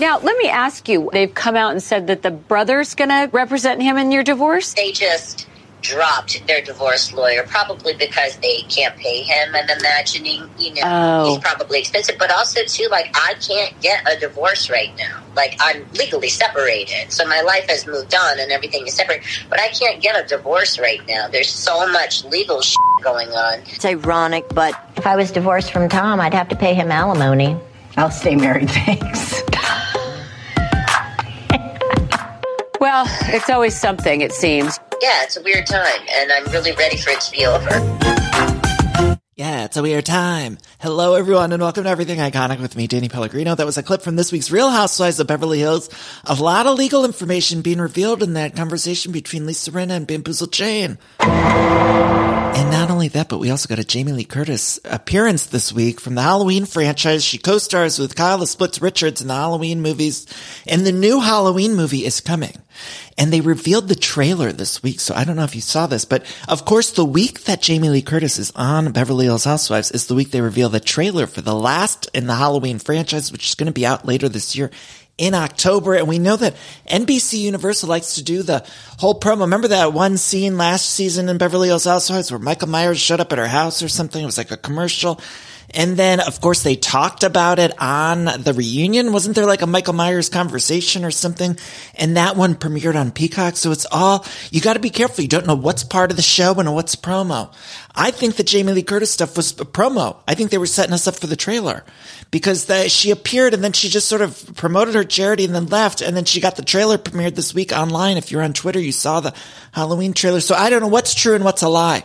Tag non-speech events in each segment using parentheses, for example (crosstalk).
Now, let me ask you, they've come out and said that the brother's going to represent him in your divorce? They just dropped their divorce lawyer, probably because they can't pay him. I'm imagining, you know, Oh. he's probably expensive, but also too, like I can't get a divorce right now. Like I'm legally separated, so my life has moved on and everything is separate, but I can't get a divorce right now. There's so much legal shit going on. It's ironic, but If I was divorced from Tom, I'd have to pay him alimony. I'll stay married, thanks. (laughs) Well, it's always something, it seems. Yeah, it's a weird time, and I'm really ready for it to be over. Yeah, it's a weird time. Hello, everyone, and welcome to Everything Iconic with me, Danny Pellegrino. That was a clip from this week's Real Housewives of Beverly Hills. A lot of legal information being revealed in that conversation between Lisa Rinna and Bamboozle Jane. And not only that, but we also got a Jamie Lee Curtis appearance this week from the Halloween franchise. She co-stars with Kyle the Splits Richards in the Halloween movies, and the new Halloween movie is coming. And they revealed the trailer this week, so I don't know if you saw this, but of course the week that Jamie Lee Curtis is on Beverly Hills Housewives is the week they reveal the trailer for the last in the Halloween franchise, which is going to be out later this year in October. And we know that NBC Universal likes to do the whole promo. Remember that one scene last season in Beverly Hills Housewives where Michael Myers showed up at her house or something? It was like a commercial. And then, of course, they talked about it on the reunion. Wasn't there like a Michael Myers conversation or something? And that one premiered on Peacock. So it's all, you got to be careful. You don't know what's part of the show and what's promo. I think the Jamie Lee Curtis stuff was a promo. I think they were setting us up for the trailer because the, she appeared and then she just sort of promoted her charity and then left. And then she got the trailer premiered this week online. If you're on Twitter, you saw the Halloween trailer. So I don't know what's true and what's a lie.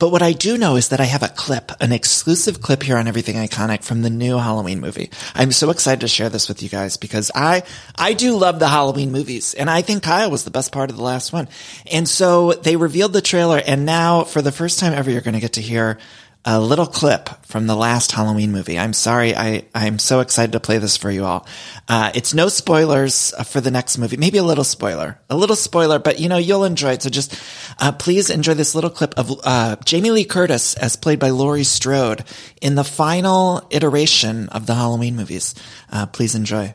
But what I do know is that I have a clip, an exclusive clip here on Everything Iconic from the new Halloween movie. I'm so excited to share this with you guys because I, I do love the Halloween movies and I think Kyle was the best part of the last one. And so they revealed the trailer and now for the first time ever, you're going to get to hear a little clip from the last Halloween movie. I'm sorry. I, I'm so excited to play this for you all. Uh, it's no spoilers for the next movie. Maybe a little spoiler, a little spoiler, but you know, you'll enjoy it. So just, uh, please enjoy this little clip of, uh, Jamie Lee Curtis as played by Laurie Strode in the final iteration of the Halloween movies. Uh, please enjoy.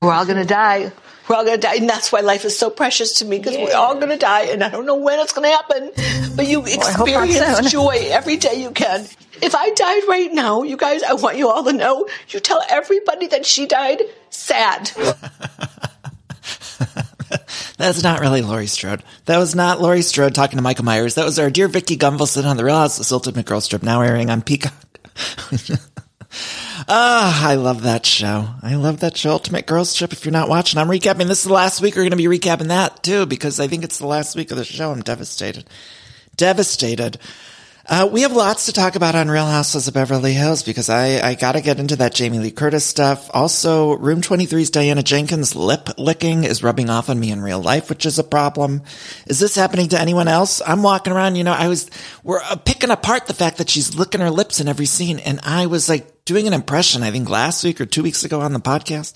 We're all gonna die. We're all gonna die, and that's why life is so precious to me because we're all gonna die, and I don't know when it's gonna happen. But you I hope not experience soon. (laughs) joy every day you can. If I died right now, you guys, I want you all to know. You tell everybody that she died sad. (laughs) That's not really Laurie Strode. That was not Laurie Strode talking to Michael Myers. That was our dear Vicki Gunvalson on the Real House of Ultimate Girls Trip, now airing on Peacock. (laughs) Ah, I love that show. I love that show, Ultimate Girls Trip. If you're not watching, I'm recapping. This is the last week. We're going to be recapping that too, because I think it's the last week of the show. I'm devastated. Devastated. Uh, we have lots to talk about on Real Housewives of Beverly Hills because I, I gotta get into that Jamie Lee Curtis stuff. Also, Room 23's Diana Jenkins lip licking is rubbing off on me in real life, which is a problem. Is this happening to anyone else? I'm walking around, you know, I was, we're uh, picking apart the fact that she's licking her lips in every scene and I was like, doing an impression, I think last week or two weeks ago on the podcast.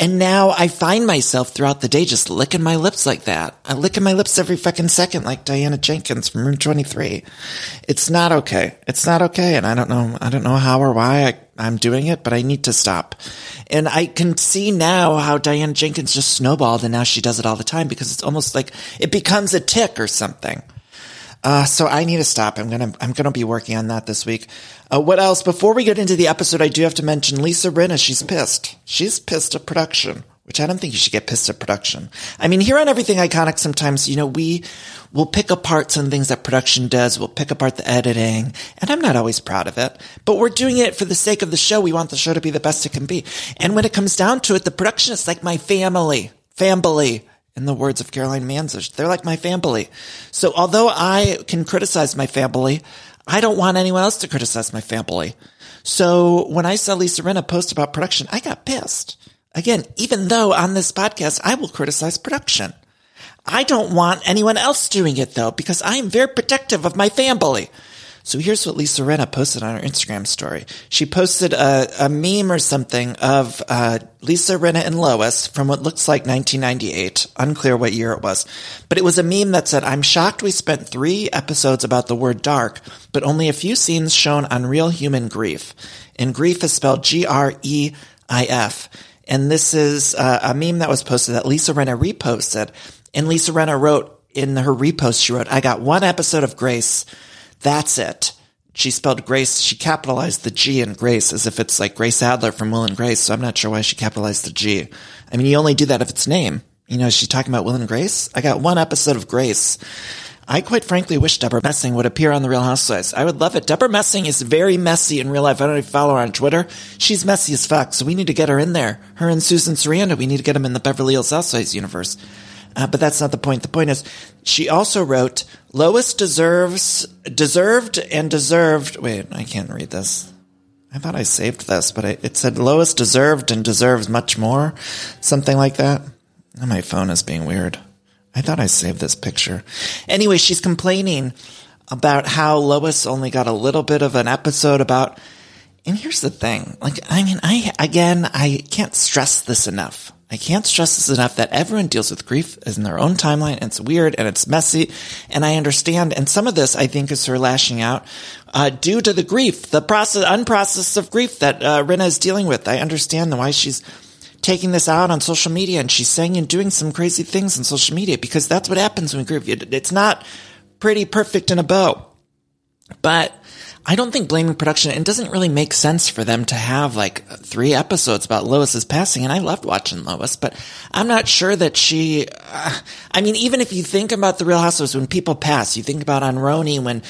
And now I find myself throughout the day just licking my lips like that. I'm licking my lips every fucking second like Diana Jenkins from Room 23. It's not okay. It's not okay. And I don't know, I don't know how or why I, I'm doing it, but I need to stop. And I can see now how Diana Jenkins just snowballed and now she does it all the time because it's almost like it becomes a tick or something. Uh, so I need to stop. I'm gonna, I'm gonna be working on that this week. Uh, what else? Before we get into the episode, I do have to mention Lisa Rinna. She's pissed. She's pissed at production, which I don't think you should get pissed at production. I mean, here on Everything Iconic, sometimes, you know, we will pick apart some things that production does. We'll pick apart the editing, and I'm not always proud of it, but we're doing it for the sake of the show. We want the show to be the best it can be. And when it comes down to it, the production is like my family, family. In the words of Caroline Manzo. They're like my family. So although I can criticize my family, I don't want anyone else to criticize my family. So when I saw Lisa Rinna post about production, I got pissed. Again, even though on this podcast, I will criticize production. I don't want anyone else doing it though, because I am very protective of my family. So here's what Lisa Rinna posted on her Instagram story. She posted a, a meme or something of uh, Lisa Rinna and Lois from what looks like 1998. Unclear what year it was. But it was a meme that said, I'm shocked we spent three episodes about the word dark, but only a few scenes shown on real human grief. And grief is spelled G-R-E-I-F. And this is uh, a meme that was posted that Lisa Rinna reposted. And Lisa Rinna wrote in her repost, she wrote, I got one episode of Grace that's it. She spelled Grace, she capitalized the G in Grace as if it's like Grace Adler from Will and Grace, so I'm not sure why she capitalized the G. I mean, you only do that if it's name. You know, she's talking about Will and Grace. I got one episode of Grace. I quite frankly wish Debra Messing would appear on The Real Housewives. I would love it. Debra Messing is very messy in real life. I don't you follow her on Twitter. She's messy as fuck, so we need to get her in there. Her and Susan Sarandon, we need to get them in the Beverly Hills Housewives universe. Uh, but that's not the point. The point is, she also wrote, Lois deserves, deserved and deserved. Wait, I can't read this. I thought I saved this, but it, it said Lois deserved and deserves much more. Something like that. My phone is being weird. I thought I saved this picture. Anyway, she's complaining about how Lois only got a little bit of an episode about, and here's the thing. Like, I mean, I, again, I can't stress this enough. I can't stress this enough that everyone deals with grief in their own timeline and it's weird and it's messy. And I understand. And some of this I think is her lashing out, uh, due to the grief, the process, unprocessed of grief that, uh, Rinna is dealing with. I understand why she's taking this out on social media and she's saying and doing some crazy things on social media because that's what happens when grief. It's not pretty perfect in a bow, but I don't think blaming production, it doesn't really make sense for them to have like three episodes about Lois's passing. And I loved watching Lois, but I'm not sure that she, uh, I mean, even if you think about the Real Housewives, when people pass, you think about on RHONY when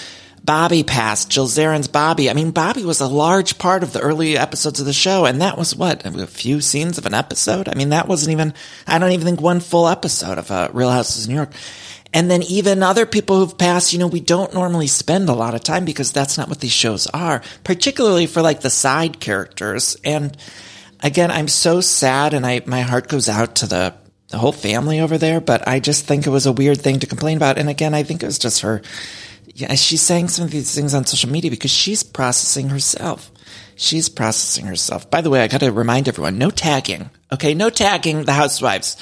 Bobby passed, Jill Zarin's Bobby. I mean, Bobby was a large part of the early episodes of the show. And that was what, a few scenes of an episode? I mean, that wasn't even, I don't even think one full episode of uh, Real Housewives New York. And then even other people who've passed, you know, we don't normally spend a lot of time because that's not what these shows are, particularly for like the side characters. And again, I'm so sad and I, my heart goes out to the, the whole family over there, but I just think it was a weird thing to complain about. And again, I think it was just her. Yeah, she's saying some of these things on social media because she's processing herself. She's processing herself. By the way, I got to remind everyone, no tagging. Okay, no tagging the housewives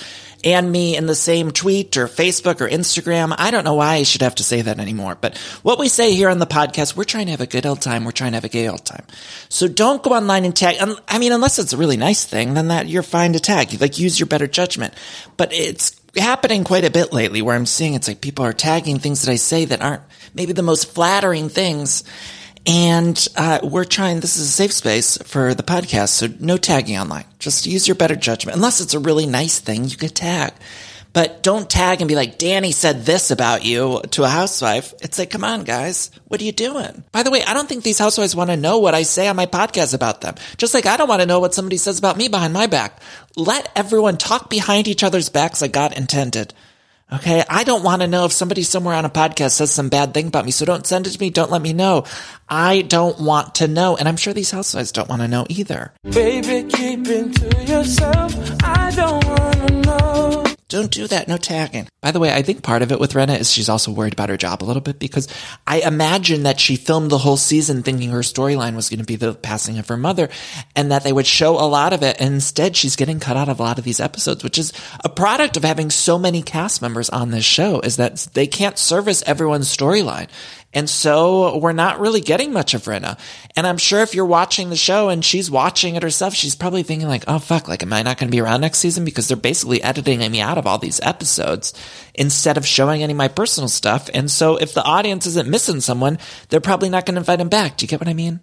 and me in the same tweet or Facebook or Instagram. I don't know why I should have to say that anymore. But what we say here on the podcast, we're trying to have a good old time. We're trying to have a gay old time. So don't go online and tag. I mean, unless it's a really nice thing, then that you're fine to tag. Like use your better judgment. But it's happening quite a bit lately where I'm seeing it's like people are tagging things that I say that aren't maybe the most flattering things. And uh, we're trying, this is a safe space for the podcast, so no tagging online. Just use your better judgment. Unless it's a really nice thing, you can tag. But don't tag and be like, Danny said this about you to a housewife. It's like, come on, guys. What are you doing? By the way, I don't think these housewives want to know what I say on my podcast about them. Just like I don't want to know what somebody says about me behind my back. Let everyone talk behind each other's backs like God intended. Okay. I don't want to know if somebody somewhere on a podcast says some bad thing about me. So don't send it to me. Don't let me know. I don't want to know. And I'm sure these housewives don't want to know either. Baby, keep it to yourself. I don't want to know. Don't do that. No tagging. By the way, I think part of it with Rinna is she's also worried about her job a little bit because I imagine that she filmed the whole season thinking her storyline was going to be the passing of her mother and that they would show a lot of it. And instead, she's getting cut out of a lot of these episodes, which is a product of having so many cast members on this show is that they can't service everyone's storyline. And so we're not really getting much of Rinna. And I'm sure if you're watching the show and she's watching it herself, she's probably thinking like, oh fuck, like am I not going to be around next season? Because they're basically editing me out of all these episodes instead of showing any of my personal stuff. And so if the audience isn't missing someone, they're probably not going to invite him back. Do you get what I mean?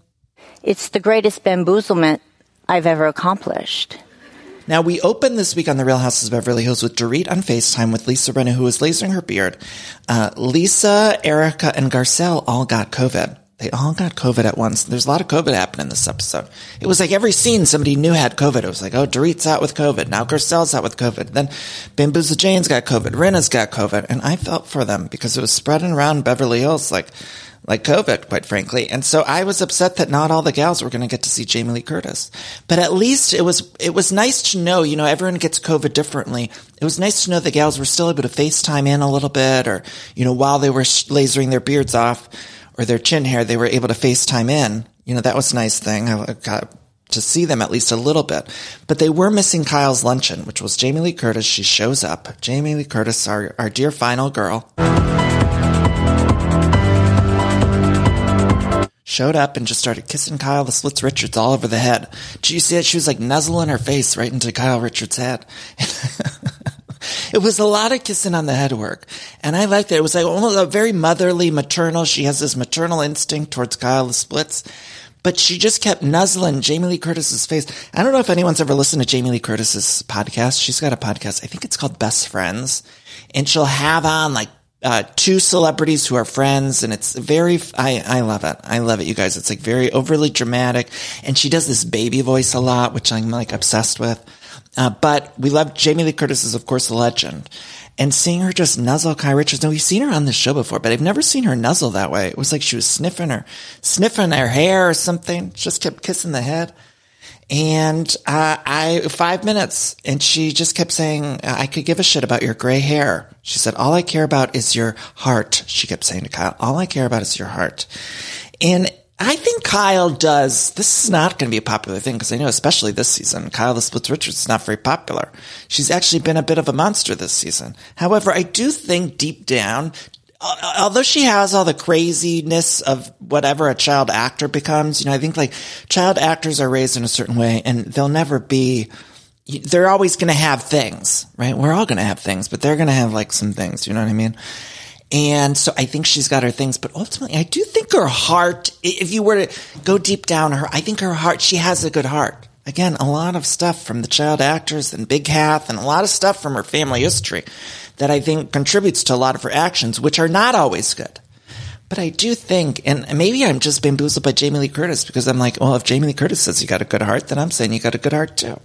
It's the greatest bamboozlement I've ever accomplished. Now, we open this week on The Real Houses of Beverly Hills with Dorit on FaceTime with Lisa Rinna, who is lasering her beard. Uh, Lisa, Erika, and Garcelle all got COVID. They all got COVID at once. There's a lot of COVID happening in this episode. It was like every scene somebody knew had COVID. It was like, oh, Dorit's out with COVID. Now Garcelle's out with COVID. Then Bamboozle Jane's got COVID. Rinna's got COVID. And I felt for them because it was spreading around Beverly Hills like, like COVID, quite frankly. And so I was upset that not all the gals were going to get to see Jamie Lee Curtis. But at least it was, it was nice to know, you know, everyone gets COVID differently. It was nice to know the gals were still able to FaceTime in a little bit or, you know, while they were lasering their beards off or their chin hair, they were able to FaceTime in. You know, that was a nice thing. I got to see them at least a little bit. But they were missing Kyle's luncheon, which was Jamie Lee Curtis. She shows up. Jamie Lee Curtis, our, our dear final girl. Showed up and just started kissing Kyle the Splits Richards all over the head. Did you see it? She was like nuzzling her face right into Kyle Richards' head. (laughs) it was a lot of kissing on the head work. And I liked it. It was like almost a very motherly, maternal. She has this maternal instinct towards Kyle the Splits. But she just kept nuzzling Jamie Lee Curtis's face. I don't know if anyone's ever listened to Jamie Lee Curtis's podcast. She's got a podcast. I think it's called Best Friends. And she'll have on like uh, two celebrities who are friends and it's very, I, I love it. I love it, you guys. It's like very overly dramatic and she does this baby voice a lot, which I'm like obsessed with. Uh, but we love Jamie Lee Curtis is of course a legend and seeing her just nuzzle Kyle Richards. Now we've seen her on this show before, but I've never seen her nuzzle that way. It was like she was sniffing her, sniffing her hair or something. Just kept kissing the head. And uh, I five minutes, and she just kept saying, "I could give a shit about your gray hair." She said, "All I care about is your heart." She kept saying to Kyle, "All I care about is your heart." And I think Kyle does. This is not going to be a popular thing because I know, especially this season, Kyle the Splits Richards is not very popular. She's actually been a bit of a monster this season. However, I do think deep down, although she has all the craziness of whatever a child actor becomes, you know, I think like child actors are raised in a certain way and they'll never be, they're always going to have things, right? We're all going to have things, but they're going to have like some things, you know what I mean? And so I think she's got her things, but ultimately I do think her heart, if you were to go deep down her, I think her heart, she has a good heart. Again, a lot of stuff from the child actors and Big Hath and a lot of stuff from her family history that I think contributes to a lot of her actions, which are not always good. But I do think, and maybe I'm just bamboozled by Jamie Lee Curtis because I'm like, well, if Jamie Lee Curtis says you got a good heart, then I'm saying you got a good heart too.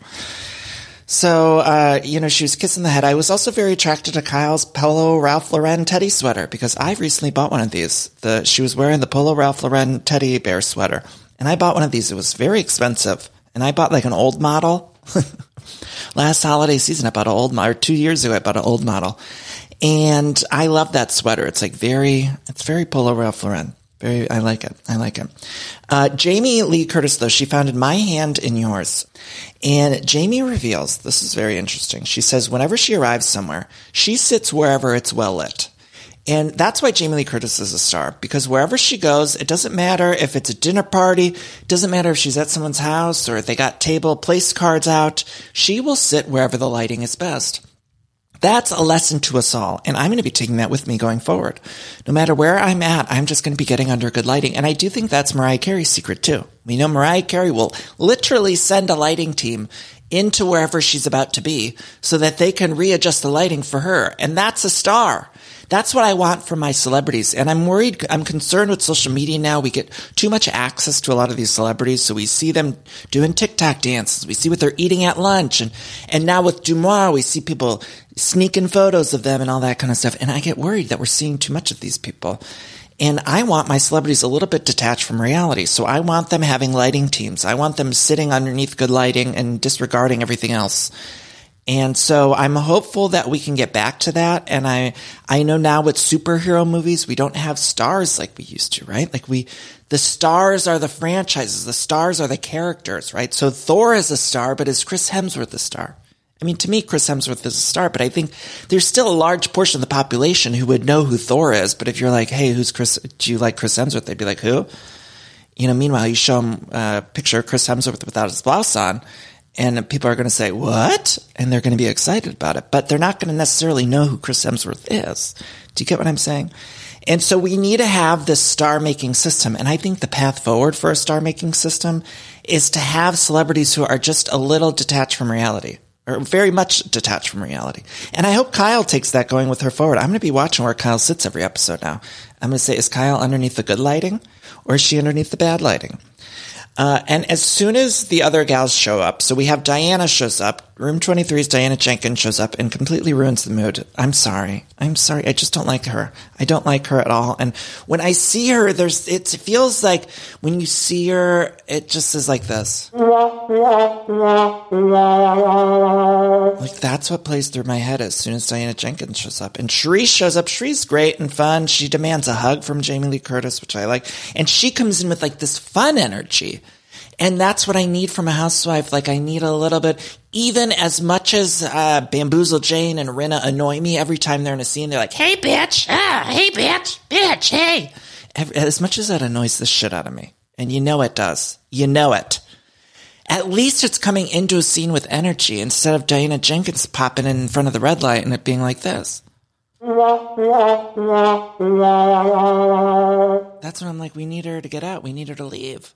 So, uh, you know, she was kissing the head. I was also very attracted to Kyle's Polo Ralph Lauren teddy sweater because I recently bought one of these. The, she was wearing the Polo Ralph Lauren teddy bear sweater. And I bought one of these. It was very expensive. And I bought like an old model. (laughs) Last holiday season, I bought an old model, or two years ago, I bought an old model. And I love that sweater. It's like very, it's very Polo Ralph Lauren. Very, I like it. I like it. Uh, Jamie Lee Curtis, though, she founded My Hand in Yours. And Jamie reveals, this is very interesting. She says, whenever she arrives somewhere, she sits wherever it's well lit. And that's why Jamie Lee Curtis is a star, because wherever she goes, it doesn't matter if it's a dinner party, doesn't matter if she's at someone's house or if they got table place cards out, she will sit wherever the lighting is best. That's a lesson to us all. And I'm going to be taking that with me going forward. No matter where I'm at, I'm just going to be getting under good lighting. And I do think that's Mariah Carey's secret too. We know Mariah Carey will literally send a lighting team into wherever she's about to be so that they can readjust the lighting for her. And that's a star. That's what I want from my celebrities. And I'm worried, I'm concerned with social media now. We get too much access to a lot of these celebrities. So we see them doing TikTok dances. We see what they're eating at lunch. And, and now with Deuxmoi, we see people sneaking photos of them and all that kind of stuff. And I get worried that we're seeing too much of these people. And I want my celebrities a little bit detached from reality. So I want them having lighting teams. I want them sitting underneath good lighting and disregarding everything else. And so I'm hopeful that we can get back to that. And I, I know now with superhero movies, we don't have stars like we used to, right? Like we, the stars are the franchises. The stars are the characters, right? So Thor is a star, but is Chris Hemsworth a star? I mean, to me, Chris Hemsworth is a star, but I think there's still a large portion of the population who would know who Thor is. But if you're like, hey, who's Chris? Do you like Chris Hemsworth? They'd be like, who? You know, meanwhile, you show them a picture of Chris Hemsworth without his blouse on, and people are going to say, what? And they're going to be excited about it, but they're not going to necessarily know who Chris Hemsworth is. Do you get what I'm saying? And so we need to have this star making system. And I think the path forward for a star making system is to have celebrities who are just a little detached from reality, or very much detached from reality. And I hope Kyle takes that going with her forward. I'm going to be watching where Kyle sits every episode now. I'm going to say, is Kyle underneath the good lighting or is she underneath the bad lighting? Uh, and as soon as the other gals show up, so we have Diana shows up, room 23's Diana Jenkins shows up and completely ruins the mood. I'm sorry. I'm sorry. I just don't like her. I don't like her at all. And when I see her, there's, it feels like when you see her, it just is like this. Like that's what plays through my head as soon as Diana Jenkins shows up. And Sheree shows up. Sheree's great and fun. She demands a hug from Jamie Lee Curtis, which I like. And she comes in with like this fun energy. And that's what I need from a housewife. Like I need a little bit, even as much as uh, Bamboozle Jane and Rinna annoy me every time they're in a scene. They're like, "Hey, bitch! Ah, hey, bitch! Bitch! Hey!" As much as that annoys the shit out of me, and you know it does. You know it. At least it's coming into a scene with energy instead of Diana Jenkins popping in front of the red light and it being like this. That's when I'm like, we need her to get out. We need her to leave.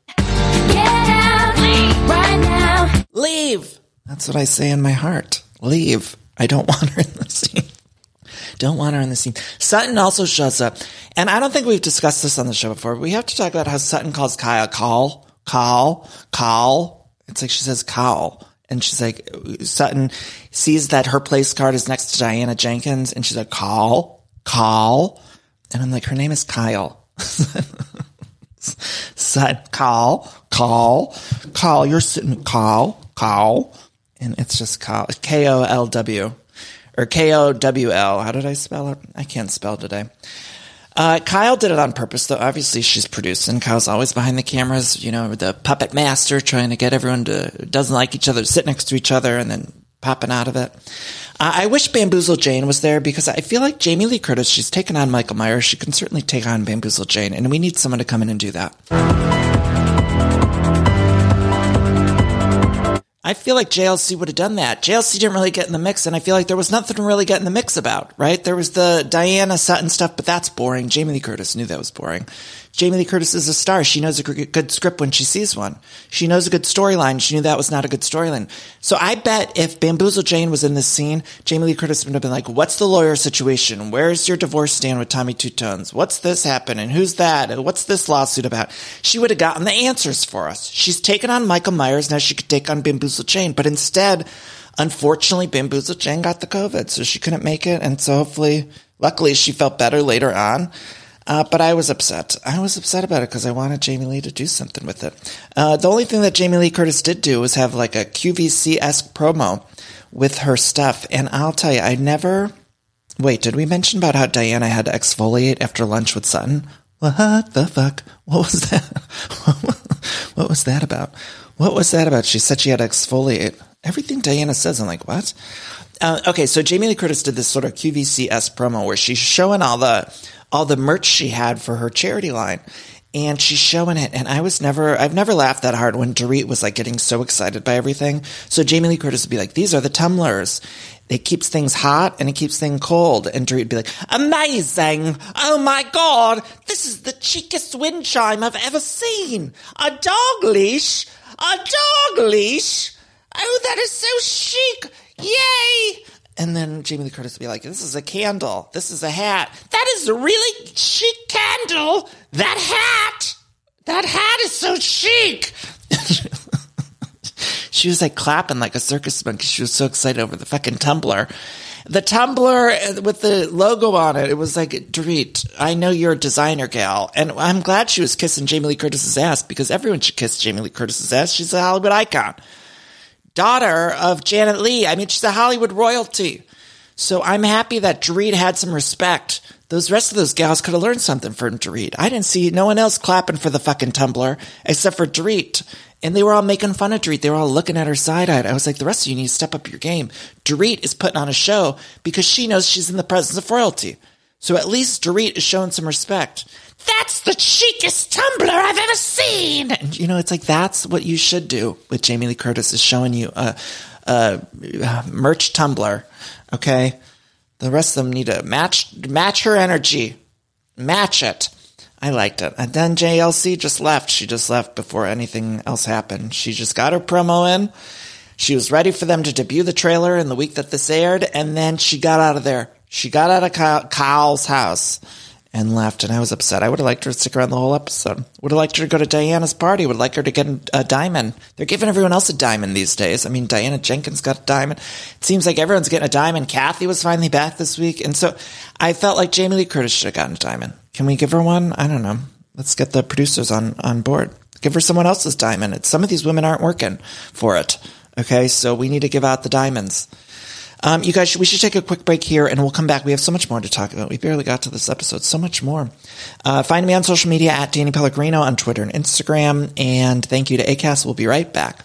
Out, leave right now. Leave. That's what I say in my heart. Leave. I don't (laughs) want her in the scene. Don't want her in the scene. Sutton also shows up. And I don't think we've discussed this on the show before. we have to talk about how Sutton calls Kyle call, call, call. It's like she says call. And she's like, Sutton sees that her place card is next to Diana Jenkins. And she's like, call, call. And I'm like, her name is Kyle. (laughs) Sutton, call, call, call. You're sitting, call, call. And it's just call, K O L W or K O W L. How did I spell it? I can't spell today. Uh, Kyle did it on purpose, though. Obviously, she's producing. Kyle's always behind the cameras, you know, the puppet master, trying to get everyone to doesn't like each other, sit next to each other, and then popping out of it. I wish Bamboozle Jane was there because I feel like Jamie Lee Curtis, she's taken on Michael Myers. She can certainly take on Bamboozle Jane, and we need someone to come in and do that. I feel like JLC would have done that. JLC didn't really get in the mix, and I feel like there was nothing to really get in the mix about, right? There was the Diana Sutton stuff, but that's boring. Jamie Lee Curtis knew that was boring. Jamie Lee Curtis is a star. She knows a good script when she sees one. She knows a good storyline. She knew that was not a good storyline. So I bet if Bamboozle Jane was in this scene, Jamie Lee Curtis would have been like, what's the lawyer situation? Where's your divorce stand with Tommy Two Tones? What's this happening? Who's that? What's this lawsuit about? She would have gotten the answers for us. She's taken on Michael Myers. Now she could take on Bamboozle Jane. But instead, unfortunately, Bamboozle Jane got the COVID, so she couldn't make it. And so hopefully, luckily, she felt better later on. Uh, but I was upset. I was upset about it because I wanted Jamie Lee to do something with it. Uh, the only thing that Jamie Lee Curtis did do was have like a QVC esque promo with her stuff. And I'll tell you, I never. Wait, did we mention about how Diana had to exfoliate after lunch with Sutton? What the fuck? What was that? (laughs) what was that about? What was that about? She said she had to exfoliate. Everything Diana says, I'm like, what? Uh, okay, so Jamie Lee Curtis did this sort of QVC s promo where she's showing all the all the merch she had for her charity line. And she's showing it, and I was never, I've never laughed that hard when Dorit was like getting so excited by everything. So Jamie Lee Curtis would be like, these are the tumblers. It keeps things hot and it keeps things cold. And Dorit would be like, amazing. Oh my God. This is the cheapest wind chime I've ever seen. A dog leash. A dog leash. Oh, that is so chic. Yay. And then Jamie Lee Curtis would be like, this is a candle. This is a hat. That is a really chic candle. That hat. That hat is so chic. (laughs) she was like clapping like a circus monkey. She was so excited over the fucking tumbler. The tumbler uh, with the logo on it, it was like, Dorit, I know you're a designer gal. And I'm glad she was kissing Jamie Lee Curtis's ass because everyone should kiss Jamie Lee Curtis's ass. She's a Hollywood icon daughter of Janet Leigh. I mean, she's a Hollywood royalty. So I'm happy that Dorit had some respect. Those rest of those gals could have learned something from Dorit. I didn't see no one else clapping for the fucking tumbler except for Dorit. And they were all making fun of Dorit. They were all looking at her side eyed. I was like, the rest of you need to step up your game. Dorit is putting on a show because she knows she's in the presence of royalty. So at least Dorit is showing some respect. That's the cheekest tumbler I've ever seen. And you know, it's like that's what you should do with Jamie Lee Curtis is showing you a, a, a merch tumbler. Okay, the rest of them need to match match her energy, match it. I liked it. And then JLC just left. She just left before anything else happened. She just got her promo in. She was ready for them to debut the trailer in the week that this aired, and then she got out of there. She got out of Kyle, Kyle's house and left, and I was upset. I would have liked her to stick around the whole episode. Would have liked her to go to Diana's party. Would like her to get a diamond. They're giving everyone else a diamond these days. I mean, Diana Jenkins got a diamond. It seems like everyone's getting a diamond. Kathy was finally back this week, and so I felt like Jamie Lee Curtis should have gotten a diamond. Can we give her one? I don't know. Let's get the producers on on board. Give her someone else's diamond. Some of these women aren't working for it. Okay, so we need to give out the diamonds. Um, you guys, we should take a quick break here and we'll come back. We have so much more to talk about. We barely got to this episode. So much more. Uh, find me on social media at Danny Pellegrino on Twitter and Instagram. And thank you to Acast. We'll be right back.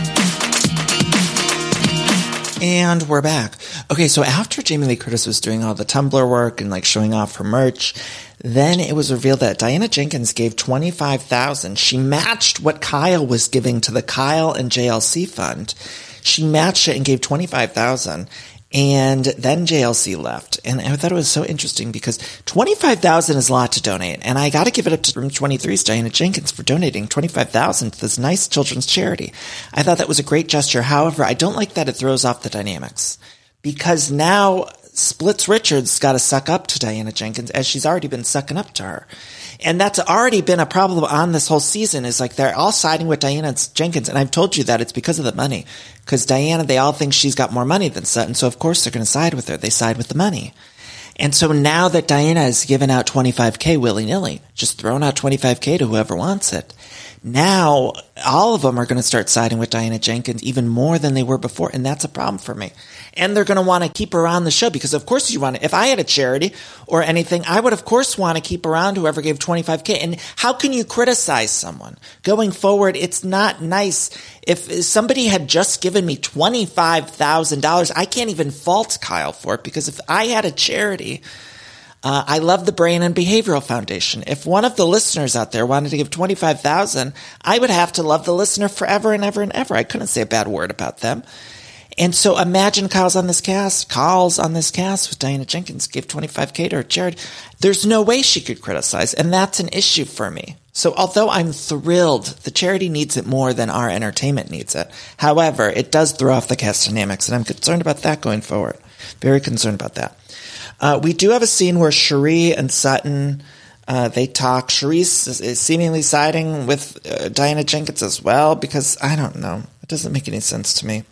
And we're back. Okay, so after Jamie Lee Curtis was doing all the tumbler work and like showing off her merch, then it was revealed that Diana Jenkins gave 25,000. She matched what Kyle was giving to the Kyle and JLC fund. She matched it and gave 25,000. And then JLC left. And I thought it was so interesting because 25,000 is a lot to donate. And I got to give it up to Room 23's Diana Jenkins for donating 25,000 to this nice children's charity. I thought that was a great gesture. However, I don't like that it throws off the dynamics because now Splits Richards got to suck up to Diana Jenkins as she's already been sucking up to her. And that's already been a problem on this whole season is like they're all siding with Diana Jenkins. And I've told you that it's because of the money. Because Diana, they all think she's got more money than Sutton. So of course they're going to side with her. They side with the money. And so now that Diana has given out 25K willy nilly, just throwing out 25K to whoever wants it, now all of them are going to start siding with Diana Jenkins even more than they were before. And that's a problem for me and they're going to want to keep her on the show because of course you want to, if I had a charity or anything, I would of course want to keep around whoever gave 25k. And how can you criticize someone going forward? It's not nice. If somebody had just given me $25,000, I can't even fault Kyle for it because if I had a charity, uh, I love the Brain and Behavioral Foundation. If one of the listeners out there wanted to give 25,000, I would have to love the listener forever and ever and ever. I couldn't say a bad word about them. And so imagine Kyle's on this cast, Kyle's on this cast with Diana Jenkins, gave 25K to her charity. There's no way she could criticize. And that's an issue for me. So although I'm thrilled, the charity needs it more than our entertainment needs it. However, it does throw off the cast dynamics, and I'm concerned about that going forward. Very concerned about that. Uh, we do have a scene where Sheree and Sutton uh, they talk. Sheree's is, is seemingly siding with uh, Diana Jenkins as well because I don't know. It doesn't make any sense to me.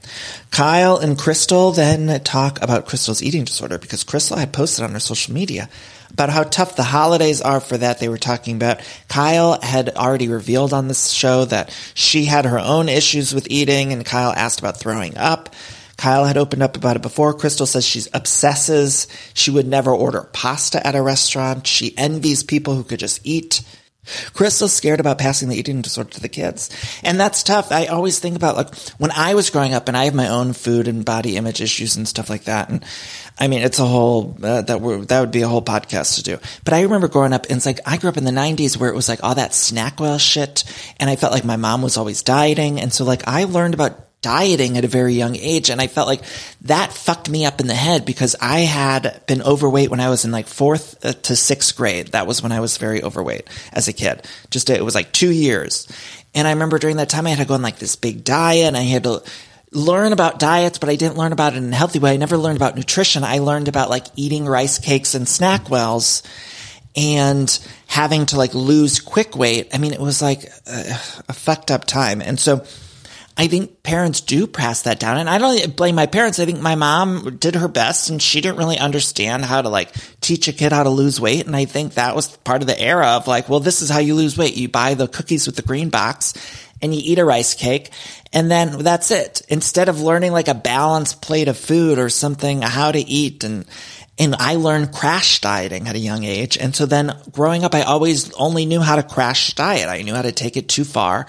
Kyle and Crystal then talk about Crystal's eating disorder because Crystal had posted on her social media about how tough the holidays are for that. They were talking about Kyle had already revealed on this show that she had her own issues with eating, and Kyle asked about throwing up. Kyle had opened up about it before. Crystal says she's obsesses. She would never order pasta at a restaurant. She envies people who could just eat. Crystal's scared about passing the eating disorder to the kids. And that's tough. I always think about like when I was growing up and I have my own food and body image issues and stuff like that. And I mean, it's a whole, uh, that would, that would be a whole podcast to do. But I remember growing up and it's like, I grew up in the nineties where it was like all that SnackWell shit. And I felt like my mom was always dieting. And so like I learned about dieting at a very young age. And I felt like that fucked me up in the head because I had been overweight when I was in like fourth uh, to sixth grade. That was when I was very overweight as a kid. Just, it was like two years. And I remember during that time I had to go on like this big diet and I had to learn about diets, but I didn't learn about it in a healthy way. I never learned about nutrition. I learned about like eating rice cakes and SnackWells and having to like lose quick weight. I mean, it was like a, a fucked up time. And so, I think parents do pass that down. And I don't blame my parents. I think my mom did her best and she didn't really understand how to like teach a kid how to lose weight. And I think that was part of the era of like, well, this is how you lose weight. You buy the cookies with the green box and you eat a rice cake and then that's it. Instead of learning like a balanced plate of food or something, how to eat and, and I learned crash dieting at a young age. And so then growing up, I always only knew how to crash diet. I knew how to take it too far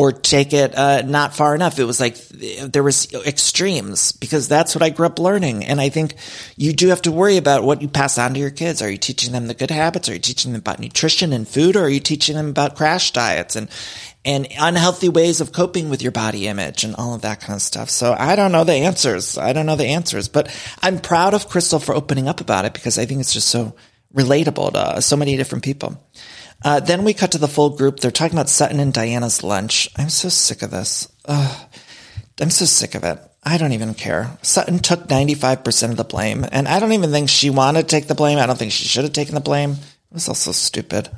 or take it uh, not far enough. It was like there was extremes because that's what I grew up learning. And I think you do have to worry about what you pass on to your kids. Are you teaching them the good habits? Are you teaching them about nutrition and food? Or are you teaching them about crash diets and and unhealthy ways of coping with your body image and all of that kind of stuff. So I don't know the answers. I don't know the answers, but I'm proud of Crystal for opening up about it because I think it's just so relatable to so many different people. Uh, then we cut to the full group. They're talking about Sutton and Diana's lunch. I'm so sick of this. Ugh. I'm so sick of it. I don't even care. Sutton took 95% of the blame, and I don't even think she wanted to take the blame. I don't think she should have taken the blame. It was also stupid.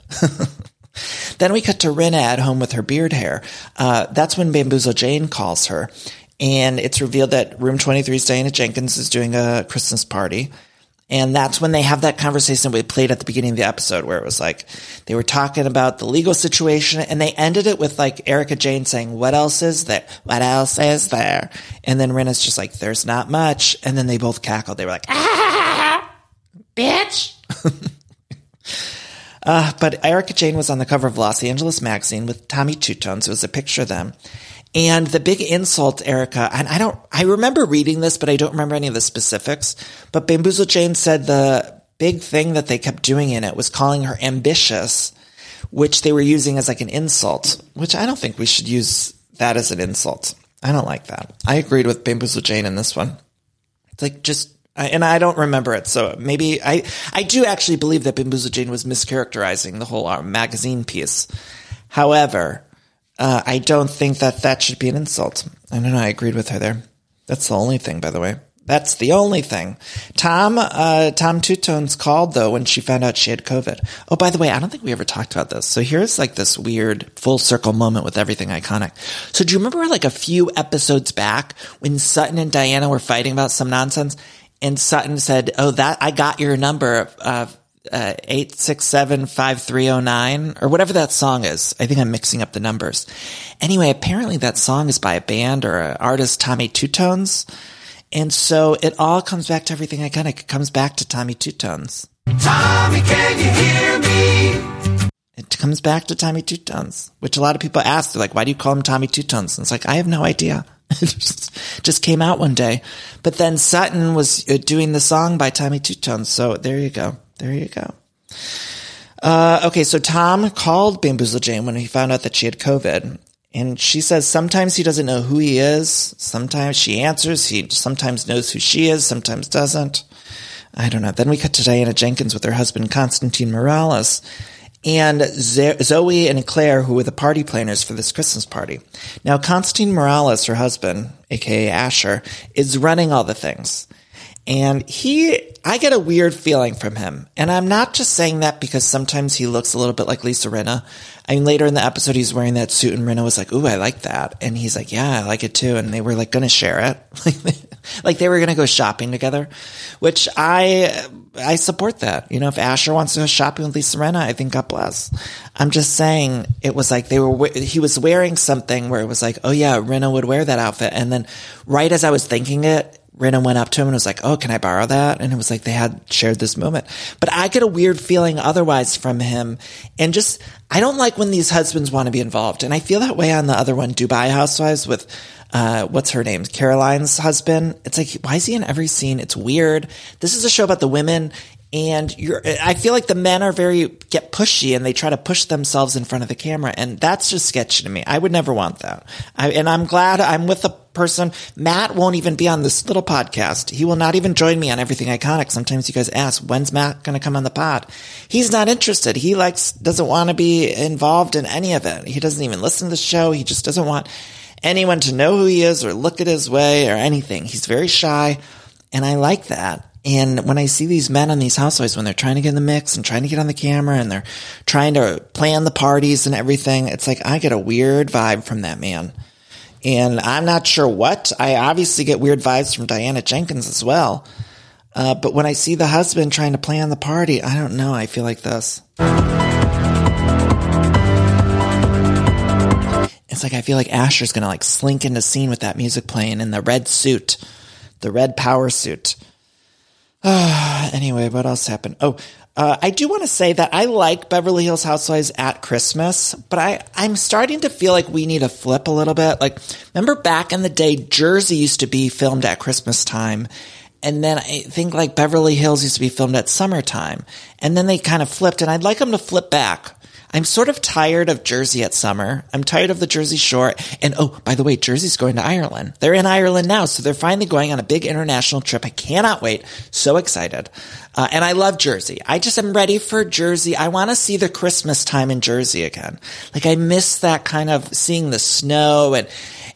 (laughs) then we cut to Rinna at home with her beard hair. Uh, that's when Bamboozle Jane calls her, and it's revealed that Room 23's Diana Jenkins is doing a Christmas party. And that's when they have that conversation we played at the beginning of the episode where it was like they were talking about the legal situation and they ended it with like Erika Jayne saying, What else is there? What else is there? And then Rinna's just like, There's not much. And then they both cackled. They were like, Ah, (laughs) bitch. (laughs) uh, but Erika Jayne was on the cover of Los Angeles Magazine with Tommy Two Tones. It was a picture of them. And the big insult, Erika, and I don't, I remember reading this, but I don't remember any of the specifics. But Bamboozle Jane said the big thing that they kept doing in it was calling her ambitious, which they were using as like an insult, which I don't think we should use that as an insult. I don't like that. I agreed with Bamboozle Jane in this one. It's like just, and I don't remember it, so maybe I, I do actually believe that Bamboozle Jane was mischaracterizing the whole uh, magazine piece. However, uh, I don't think that that should be an insult. I don't know. I agreed with her there. That's the only thing, by the way. That's the only thing. Tom, uh, Tom Two Tones called though when she found out she had COVID. Oh, by the way, I don't think we ever talked about this. So here's like this weird full circle moment with everything iconic. So do you remember like a few episodes back when Sutton and Diana were fighting about some nonsense? And Sutton said, "Oh, that I got your number. Uh, uh, 8675309 or whatever that song is. I think I'm mixing up the numbers. Anyway, apparently that song is by a band or an artist, Tommy Two Tones. And so it all comes back to Everything Iconic comes back to Tommy Two Tones. Tommy, can you hear me? It comes back to Tommy Two Tones, which a lot of people ask. They're like, why do you call him Tommy Two Tones? And it's like, I have no idea. (laughs) it just, just came out one day. But then Sutton was uh, doing the song by Tommy Two Tones. So there you go. There you go. Uh, okay, so Tom called Bamboozle Jane when he found out that she had COVID. And she says sometimes he doesn't know who he is. Sometimes she answers. He sometimes knows who she is, sometimes doesn't. I don't know. Then we cut to Diana Jenkins with her husband, Constantine Morales. and Zoe and Claire, who were the party planners for this Christmas party. Now, Constantine Morales, her husband, aka Asher, is running all the things. And he, I get a weird feeling from him. And I'm not just saying that because sometimes he looks a little bit like Lisa Rinna. I mean, later in the episode, he's wearing that suit and Rinna was like, Ooh, I like that. And he's like, Yeah, I like it too. And they were like going to share it. (laughs) like they were going to go shopping together, which I, I support that. You know, if Asher wants to go shopping with Lisa Rinna, I think God bless. I'm just saying it was like they were, he was wearing something where it was like, Oh yeah, Rinna would wear that outfit. And then right as I was thinking it, Rinna went up to him and was like, Oh, can I borrow that? And it was like they had shared this moment. But I get a weird feeling otherwise from him. And just, I don't like when these husbands want to be involved. And I feel that way on the other one, Dubai Housewives with, uh, what's her name? Caroline's husband. It's like, why is he in every scene? It's weird. This is a show about the women and you're i feel like the men are very get pushy and they try to push themselves in front of the camera and that's just sketchy to me i would never want that I, and i'm glad i'm with a person. Matt won't even be on this little podcast. He will not even join me on everything iconic. Sometimes you guys ask when's matt going to come on the pod? He's not interested. He likes doesn't want to be involved in any of it. He doesn't even listen to the show. He just doesn't want anyone to know who he is or look at his way or anything. He's very shy and i like that. And when I see these men on these housewives, when they're trying to get in the mix and trying to get on the camera and they're trying to plan the parties and everything, it's like I get a weird vibe from that man. And I'm not sure what. I obviously get weird vibes from Diana Jenkins as well. Uh, but when I see the husband trying to plan the party, I don't know. I feel like this. It's like I feel like Asher's gonna like slink into scene with that music playing in the red suit, the red power suit. (sighs) anyway, what else happened? Oh, uh, I do want to say that I like Beverly Hills Housewives at Christmas, but I, I'm starting to feel like we need to flip a little bit. Like, remember back in the day, Jersey used to be filmed at Christmas time. And then I think like Beverly Hills used to be filmed at summertime. And then they kind of flipped and I'd like them to flip back. I'm sort of tired of Jersey at summer. I'm tired of the Jersey Shore. And oh, by the way, Jersey's going to Ireland. They're in Ireland now, so they're finally going on a big international trip. I cannot wait. So excited. Uh, and I love Jersey. I just am ready for Jersey. I want to see the Christmas time in Jersey again. Like I miss that kind of seeing the snow and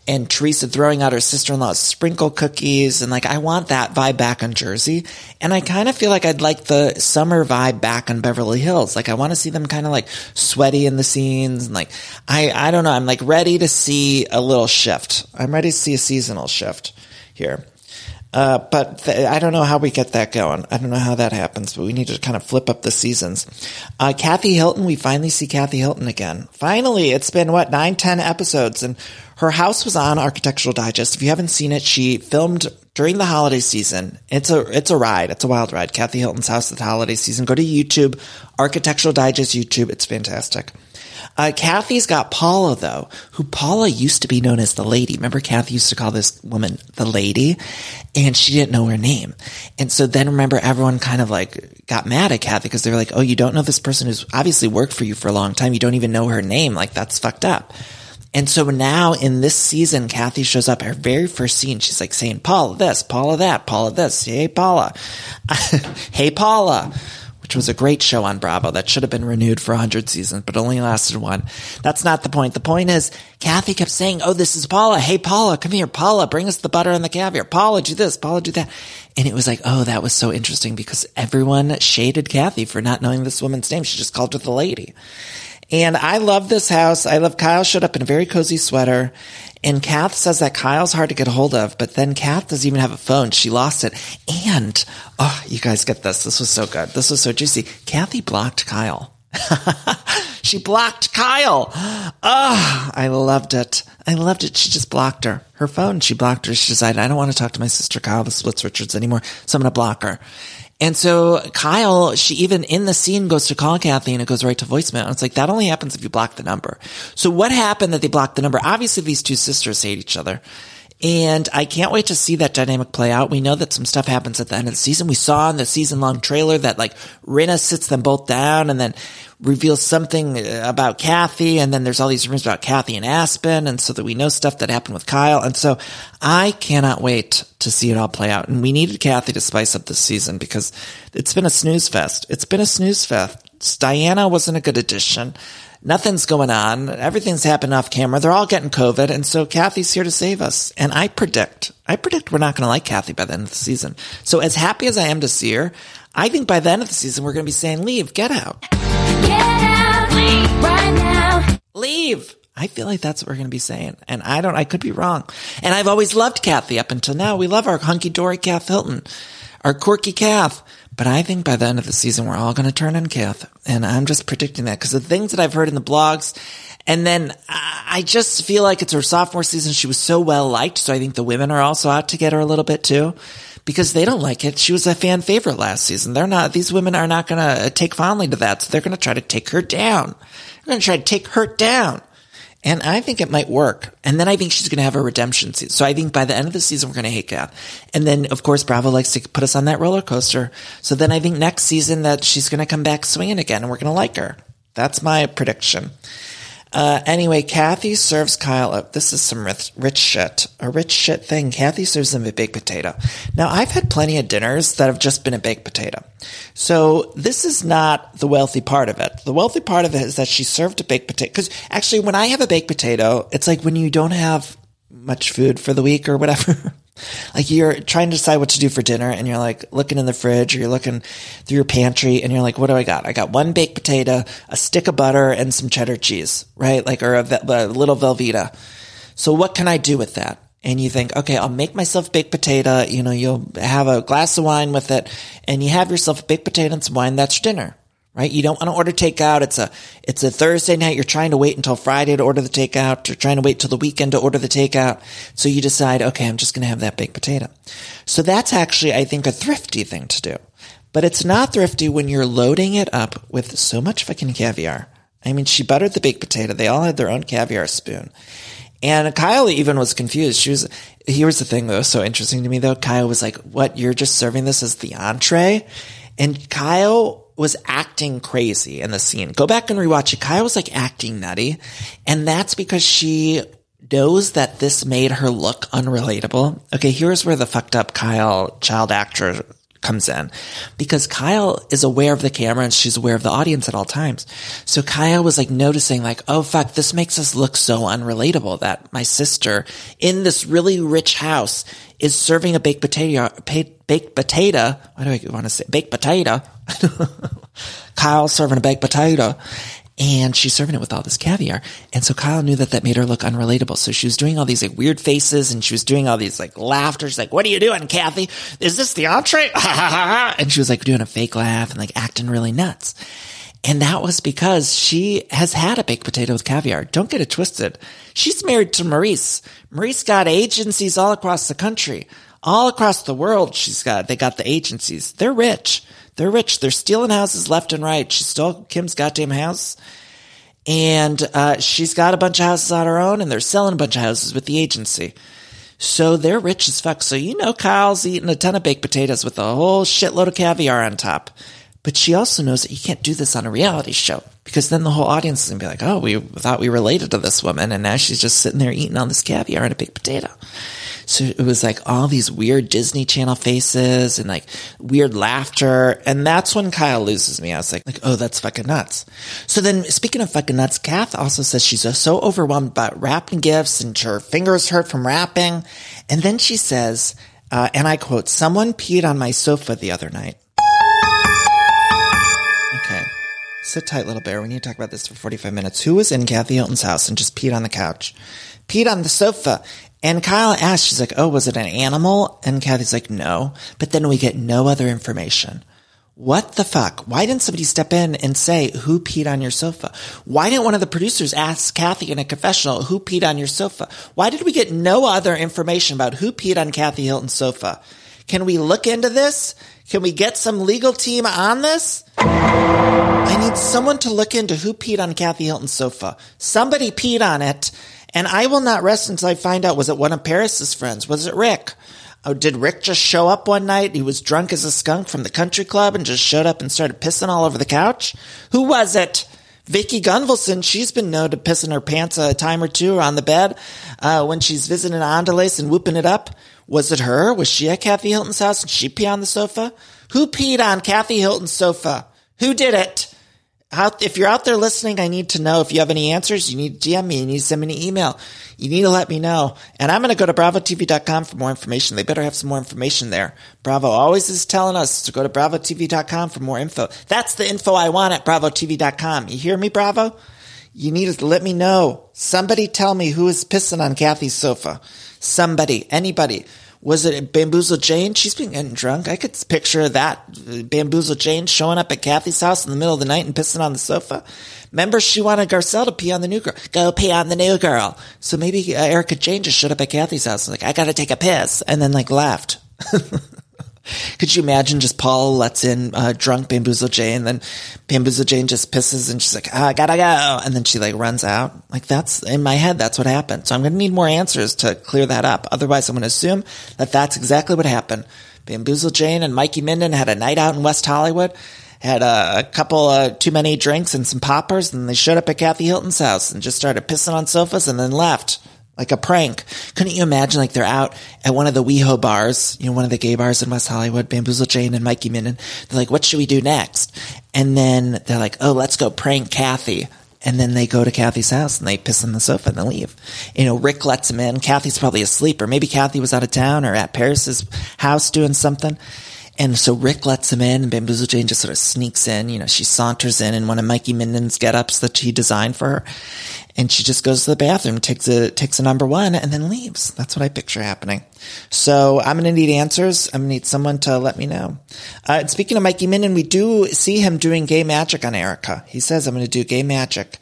and Teresa throwing out her sister-in-law's sprinkle cookies. And like, I want that vibe back on Jersey. And I kind of feel like I'd like the summer vibe back on Beverly Hills. Like, I want to see them kind of like sweaty in the scenes. And like, I, I don't know. I'm like ready to see a little shift. I'm ready to see a seasonal shift here. Uh, but th- I don't know how we get that going. I don't know how that happens, but we need to kind of flip up the seasons. Uh, Kathy Hilton, we finally see Kathy Hilton again. Finally, it's been what, nine, ten episodes and her house was on Architectural Digest. If you haven't seen it, she filmed during the holiday season. It's a it's a ride. It's a wild ride. Kathy Hilton's house at the holiday season. Go to YouTube, Architectural Digest YouTube. It's fantastic. Uh, Kathy's got Paula though, who Paula used to be known as the lady. Remember Kathy used to call this woman the lady and she didn't know her name. And so then remember everyone kind of like got mad at Kathy because they were like, Oh, you don't know this person who's obviously worked for you for a long time. You don't even know her name. Like that's fucked up. And so now in this season, Kathy shows up her very first scene. She's like saying, Paula this, Paula that, Paula this. Hey, Paula. (laughs) hey, Paula. Which was a great show on Bravo that should have been renewed for 100 seasons, but only lasted one. That's not the point. The point is, Kathy kept saying, Oh, this is Paula. Hey, Paula, come here. Paula, bring us the butter and the caviar. Paula, do this. Paula, do that. And it was like, Oh, that was so interesting because everyone shaded Kathy for not knowing this woman's name. She just called her the lady. And I love this house. I love Kyle showed up in a very cozy sweater. And Kath says that Kyle's hard to get a hold of, but then Kath doesn't even have a phone. She lost it. And, oh, you guys get this. This was so good. This was so juicy. Kathy blocked Kyle. (laughs) she blocked Kyle. Oh, I loved it. I loved it. She just blocked her. Her phone, she blocked her. She decided, I don't want to talk to my sister Kyle, the Splits Richards anymore. So I'm going to block her. And so Kyle, she even in the scene goes to call Kathy and it goes right to voicemail. And it's like, that only happens if you block the number. So what happened that they blocked the number? Obviously these two sisters hate each other. And I can't wait to see that dynamic play out. We know that some stuff happens at the end of the season. We saw in the season long trailer that like Rinna sits them both down and then reveals something uh, about Kathy. And then there's all these rumors about Kathy and Aspen. And so that we know stuff that happened with Kyle. And so I cannot wait to see it all play out. And we needed Kathy to spice up this season because it's been a snooze fest. It's been a snooze fest Diana wasn't a good addition. Nothing's going on. Everything's happening off camera. They're all getting COVID. And so Kathy's here to save us. And I predict, I predict we're not going to like Kathy by the end of the season. So as happy as I am to see her, I think by the end of the season, we're going to be saying, leave, get out. Right now. Leave. I feel like that's what we're going to be saying. And I don't, I could be wrong. And I've always loved Kathy up until now. We love our hunky dory Kath Hilton, our quirky Kath. But I think by the end of the season, we're all going to turn on Kath. And I'm just predicting that because the things that I've heard in the blogs, and then uh, I just feel like it's her sophomore season. She was so well liked. So I think the women are also out to get her a little bit too because they don't like it. She was a fan favorite last season. They're not, these women are not going to take fondly to that. So they're going to try to take her down. They're going to try to take her down. And I think it might work. And then I think she's going to have a redemption season. So I think by the end of the season, we're going to hate Kath. And then, of course, Bravo likes to put us on that roller coaster. So then I think next season that she's going to come back swinging again and we're going to like her. That's my prediction. Uh, anyway, Kathy serves Kyle up. This is some rich, rich shit. A rich shit thing. Kathy serves him a baked potato. Now, I've had plenty of dinners that have just been a baked potato. So this is not the wealthy part of it. The wealthy part of it is that she served a baked potato. Cause actually, when I have a baked potato, it's like when you don't have much food for the week or whatever. (laughs) like you're trying to decide what to do for dinner and you're like looking in the fridge or you're looking through your pantry and you're like, what do I got? I got one baked potato, a stick of butter and some cheddar cheese, right? Like, or a, a little Velveeta. So what can I do with that? And you think, okay, I'll make myself baked potato. You know, you'll have a glass of wine with it and you have yourself a baked potato and some wine. That's dinner right? You don't want to order takeout. It's a, it's a Thursday night. You're trying to wait until Friday to order the takeout. You're trying to wait till the weekend to order the takeout. So you decide, okay, I'm just going to have that baked potato. So that's actually, I think, a thrifty thing to do. But it's not thrifty when you're loading it up with so much fucking caviar. I mean, she buttered the baked potato. They all had their own caviar spoon. And Kyle even was confused. She was, here's the thing though, so interesting to me though. Kyle was like, what, you're just serving this as the entree? And Kyle was acting crazy in the scene. Go back and rewatch it. Kyle was like acting nutty. And that's because she knows that this made her look unrelatable. Okay, here's where the fucked up Kyle child actor comes in because Kyle is aware of the camera and she's aware of the audience at all times. So Kyle was like noticing like, oh fuck, this makes us look so unrelatable that my sister in this really rich house is serving a baked potato, baked potato. Why do I want to say baked potato? (laughs) Kyle serving a baked potato and she's serving it with all this caviar. And so Kyle knew that that made her look unrelatable. So she was doing all these like weird faces and she was doing all these like laughter. She's like, what are you doing, Kathy? Is this the entree? (laughs) and she was like doing a fake laugh and like acting really nuts. And that was because she has had a baked potato with caviar. Don't get it twisted. She's married to Maurice. Maurice got agencies all across the country, all across the world. She's got, they got the agencies. They're rich. They're rich. They're stealing houses left and right. She stole Kim's goddamn house. And uh, she's got a bunch of houses on her own, and they're selling a bunch of houses with the agency. So they're rich as fuck. So you know Kyle's eating a ton of baked potatoes with a whole shitload of caviar on top. But she also knows that you can't do this on a reality show because then the whole audience is gonna be like, "Oh, we thought we related to this woman, and now she's just sitting there eating all this caviar and a big potato." So it was like all these weird Disney Channel faces and like weird laughter. And that's when Kyle loses me. I was like, like, oh, that's fucking nuts. So then speaking of fucking nuts, Kath also says she's so overwhelmed by wrapping gifts and her fingers hurt from wrapping. And then she says, uh, and I quote, someone peed on my sofa the other night. Sit tight, little bear. We need to talk about this for 45 minutes. Who was in Kathy Hilton's house and just peed on the couch? Peed on the sofa. And Kyle asks, she's like, oh, was it an animal? And Kathy's like, no. But then we get no other information. What the fuck? Why didn't somebody step in and say who peed on your sofa? Why didn't one of the producers ask Kathy in a confessional who peed on your sofa? Why did we get no other information about who peed on Kathy Hilton's sofa? Can we look into this? Can we get some legal team on this? I need someone to look into who peed on Kathy Hilton's sofa. Somebody peed on it and I will not rest until I find out was it one of Paris's friends? Was it Rick? Oh, did Rick just show up one night? He was drunk as a skunk from the country club and just showed up and started pissing all over the couch? Who was it? Vicki Gunvalson, she's been known to piss in her pants a time or two on the bed uh, when she's visiting Andalace and whooping it up. Was it her? Was she at Kathy Hilton's house and she pee on the sofa? Who peed on Kathy Hilton's sofa? Who did it? out, if you're out there listening, I need to know if you have any answers. You need to DM me. You need to send me an email. You need to let me know. And I'm going to go to bravotv.com for more information. They better have some more information there. Bravo always is telling us to go to bravotv.com for more info. That's the info I want at bravotv.com. You hear me, Bravo? You need to let me know. Somebody tell me who is pissing on Kathy's sofa. Somebody, anybody. Was it Bamboozle Jane? She's been getting drunk. I could picture that Bamboozle Jane showing up at Kathy's house in the middle of the night and pissing on the sofa. Remember, she wanted Garcelle to pee on the new girl. Go pee on the new girl. So maybe uh, Erika Jayne just showed up at Kathy's house and like, I gotta take a piss, and then like left. (laughs) Could you imagine just Paul lets in uh, drunk Bamboozle Jane, and then Bamboozle Jane just pisses and she's like, I gotta go. And then she like runs out. Like that's in my head, that's what happened. So I'm gonna need more answers to clear that up. Otherwise, I'm gonna assume that that's exactly what happened. Bamboozle Jane and Mikey Minden had a night out in West Hollywood, had a, a couple too many drinks and some poppers, and they showed up at Kathy Hilton's house and just started pissing on sofas and then left like a prank. Couldn't you imagine like they're out at one of the WeHo bars, you know, one of the gay bars in West Hollywood, Bamboozle Jane and Mikey Minden. They're like, what should we do next? And then they're like, oh, let's go prank Kathy. And then they go to Kathy's house and they piss on the sofa and they leave. You know, Rick lets him in. Kathy's probably asleep or maybe Kathy was out of town or at Paris's house doing something. And so Rick lets him in and Bamboozle Jane just sort of sneaks in. You know, she saunters in in one of Mikey Minden's get-ups that he designed for her and she just goes to the bathroom, takes a takes a number one, and then leaves. That's what I picture happening. So I'm gonna need answers. I'm gonna need someone to let me know. Uh, speaking of Mikey Minden, we do see him doing gay magic on Erika. He says, "I'm gonna do gay magic."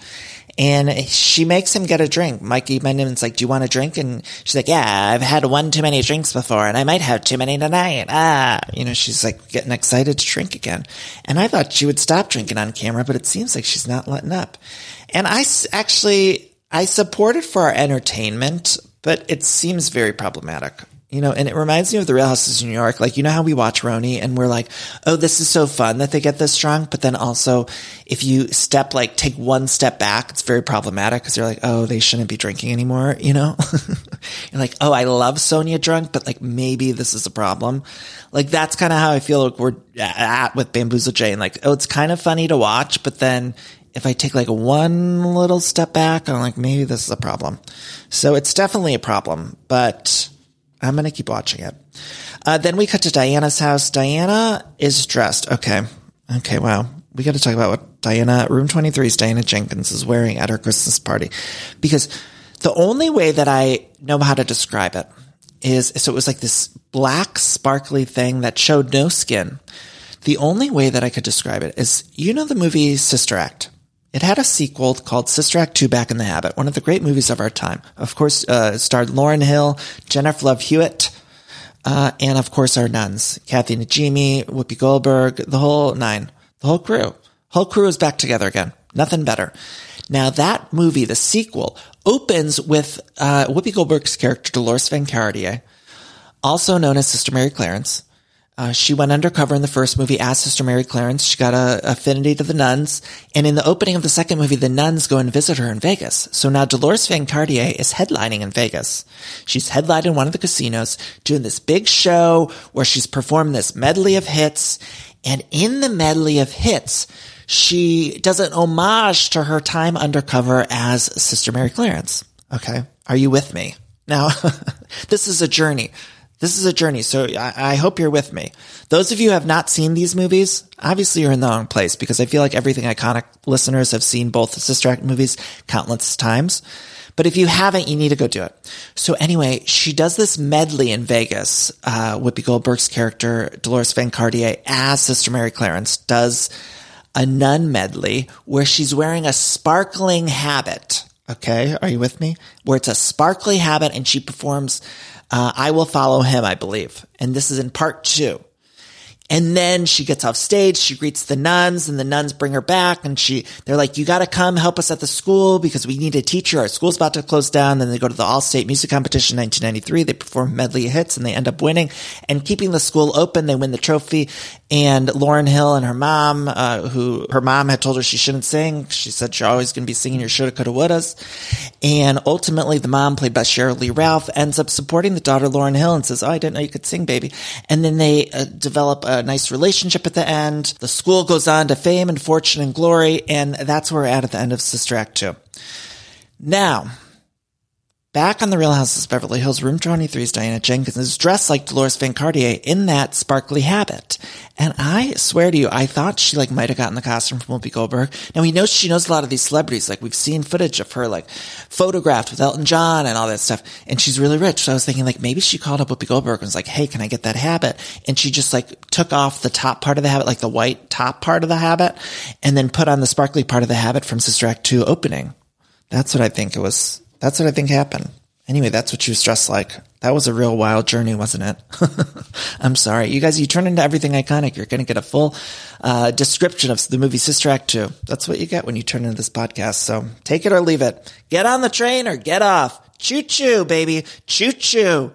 And she makes him get a drink. Mikey Minden's like, do you want a drink? And she's like, yeah, I've had one too many drinks before and I might have too many tonight. Ah, you know, she's like getting excited to drink again. And I thought she would stop drinking on camera, but it seems like she's not letting up. And I actually, I support it for our entertainment, but it seems very problematic. You know, and it reminds me of the Real Houses of New York. Like, you know how we watch RHONY and we're like, oh, this is so fun that they get this drunk. But then also, if you step, like, take one step back, it's very problematic because you're like, oh, they shouldn't be drinking anymore, you know? (laughs) you're like, oh, I love Sonja drunk, but like, maybe this is a problem. Like, that's kind of how I feel like we're at with Bamboozle Jane. Like, oh, it's kind of funny to watch, but then if I take like one little step back, I'm like, maybe this is a problem. So it's definitely a problem, but I'm going to keep watching it. Uh, then we cut to Diana's house. Diana is dressed. Okay. Okay. Wow. We got to talk about what Diana, room 23's Diana Jenkins is wearing at her Christmas party because the only way that I know how to describe it is, so it was like this black sparkly thing that showed no skin. The only way that I could describe it is, you know, the movie Sister Act. It had a sequel called Sister Act 2 Back in the Habit, one of the great movies of our time. Of course, uh, starred Lauryn Hill, Jennifer Love Hewitt, uh, and of course our nuns, Kathy Najimy, Whoopi Goldberg, the whole nine, the whole crew. Whole crew is back together again. Nothing better. Now that movie, the sequel, opens with uh, Whoopi Goldberg's character Dolores Van Cartier, also known as Sister Mary Clarence, uh, she went undercover in the first movie as Sister Mary Clarence. She got a affinity to the nuns. And in the opening of the second movie, the nuns go and visit her in Vegas. So now Dolores Van Cartier is headlining in Vegas. She's headlined in one of the casinos doing this big show where she's performed this medley of hits. And in the medley of hits, she does an homage to her time undercover as Sister Mary Clarence. Okay. Are you with me? Now, (laughs) this is a journey. This is a journey, so I, I, hope you're with me. Those of you who have not seen these movies, obviously you're in the wrong place because I feel like everything iconic listeners have seen both Sister Act movies countless times. But if you haven't, you need to go do it. So anyway, she does this medley in Vegas. Uh, Whoopi Goldberg's character, Dolores Van Cartier, as Sister Mary Clarence, does a nun medley where she's wearing a sparkling habit. Okay. Are you with me? Where it's a sparkly habit and she performs uh, I will follow him, I believe. And this is in part two. And then she gets off stage, she greets the nuns and the nuns bring her back and she, they're like, you gotta come help us at the school because we need a teacher. Our school's about to close down. Then they go to the All-State Music Competition 1993. They perform medley hits and they end up winning and keeping the school open. They win the trophy and Lauryn Hill and her mom, uh, who her mom had told her she shouldn't sing. She said she's always going to be singing your shoulda, coulda, wouldas. And ultimately the mom played by Sheryl Lee Ralph ends up supporting the daughter Lauryn Hill and says, Oh, I didn't know you could sing, baby. And then they uh, develop a a nice relationship at the end. The school goes on to fame and fortune and glory. And that's where we're at at the end of Sister Act 2. Now, Back on the Real Houses of Beverly Hills, room 23's Diana Jenkins is dressed like Dolores Van Cartier in that sparkly habit. And I swear to you, I thought she like might have gotten the costume from Whoopi Goldberg. Now we know she knows a lot of these celebrities. Like we've seen footage of her like photographed with Elton John and all that stuff. And she's really rich. So I was thinking like maybe she called up Whoopi Goldberg and was like, Hey, can I get that habit? And she just like took off the top part of the habit, like the white top part of the habit and then put on the sparkly part of the habit from Sister Act 2 opening. That's what I think it was that's what I think happened. Anyway, that's what she was dressed like. That was a real wild journey, wasn't it? (laughs) I'm sorry. You guys, you turn into everything iconic. You're going to get a full uh, description of the movie Sister Act 2. That's what you get when you turn into this podcast. So take it or leave it. Get on the train or get off. Choo choo, baby. Choo choo.